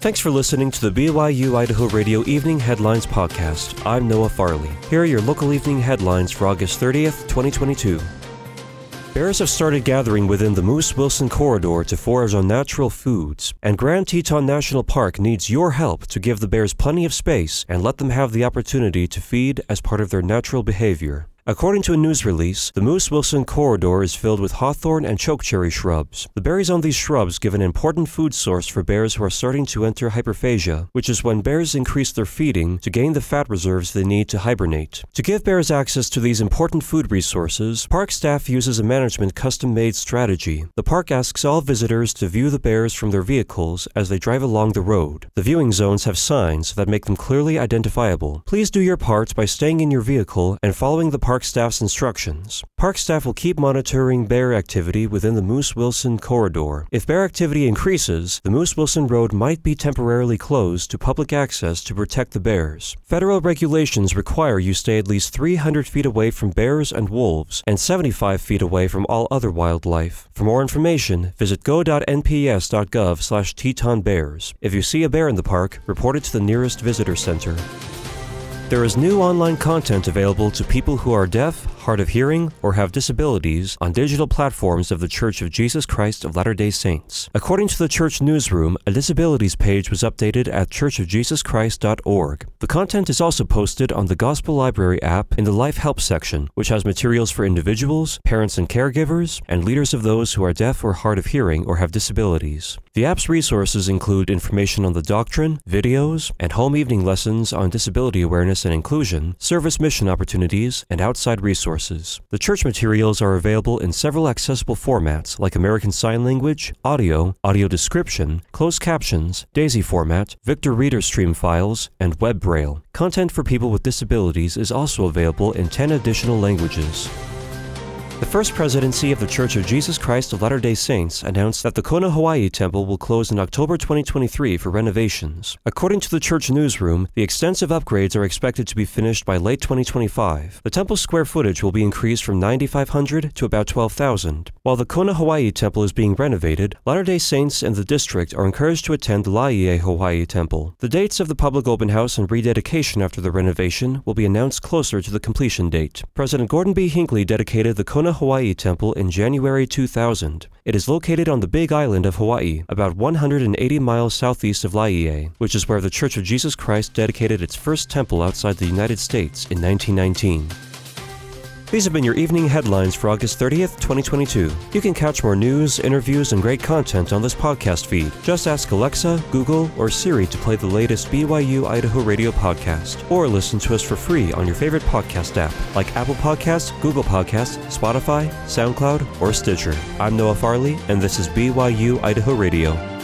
Thanks for listening to the BYU Idaho Radio Evening Headlines Podcast. I'm Noah Farley. Here are your local evening headlines for August 30th, 2022. Bears have started gathering within the Moose Wilson corridor to forage on natural foods, and Grand Teton National Park needs your help to give the bears plenty of space and let them have the opportunity to feed as part of their natural behavior. According to a news release, the Moose Wilson corridor is filled with hawthorn and chokecherry shrubs. The berries on these shrubs give an important food source for bears who are starting to enter hyperphagia, which is when bears increase their feeding to gain the fat reserves they need to hibernate. To give bears access to these important food resources, park staff uses a management custom made strategy. The park asks all visitors to view the bears from their vehicles as they drive along the road. The viewing zones have signs that make them clearly identifiable. Please do your part by staying in your vehicle and following the park park staff's instructions. Park staff will keep monitoring bear activity within the Moose Wilson corridor. If bear activity increases, the Moose Wilson Road might be temporarily closed to public access to protect the bears. Federal regulations require you stay at least 300 feet away from bears and wolves and 75 feet away from all other wildlife. For more information, visit go.nps.gov slash. If you see a bear in the park, report it to the nearest visitor center. There is new online content available to people who are deaf, hard of hearing, or have disabilities on digital platforms of The Church of Jesus Christ of Latter day Saints. According to the church newsroom, a disabilities page was updated at churchofjesuschrist.org. The content is also posted on the Gospel Library app in the Life Help section, which has materials for individuals, parents and caregivers, and leaders of those who are deaf or hard of hearing or have disabilities. The app's resources include information on the doctrine, videos, and home evening lessons on disability awareness and inclusion, service mission opportunities, and outside resources. The church materials are available in several accessible formats like American Sign Language, audio, audio description, closed captions, DAISY format, Victor Reader Stream files, and web braille. Content for people with disabilities is also available in 10 additional languages. The First Presidency of the Church of Jesus Christ of Latter day Saints announced that the Kona Hawaii Temple will close in October 2023 for renovations. According to the church newsroom, the extensive upgrades are expected to be finished by late 2025. The temple's square footage will be increased from 9,500 to about 12,000. While the Kona Hawaii Temple is being renovated, Latter day Saints in the district are encouraged to attend the Laie Hawaii Temple. The dates of the public open house and rededication after the renovation will be announced closer to the completion date. President Gordon B. Hinckley dedicated the Kona Hawaii Temple in January 2000. It is located on the Big Island of Hawaii, about 180 miles southeast of Laie, which is where the Church of Jesus Christ dedicated its first temple outside the United States in 1919. These have been your evening headlines for August 30th, 2022. You can catch more news, interviews, and great content on this podcast feed. Just ask Alexa, Google, or Siri to play the latest BYU Idaho radio podcast, or listen to us for free on your favorite podcast app like Apple Podcasts, Google Podcasts, Spotify, SoundCloud, or Stitcher. I'm Noah Farley, and this is BYU Idaho Radio.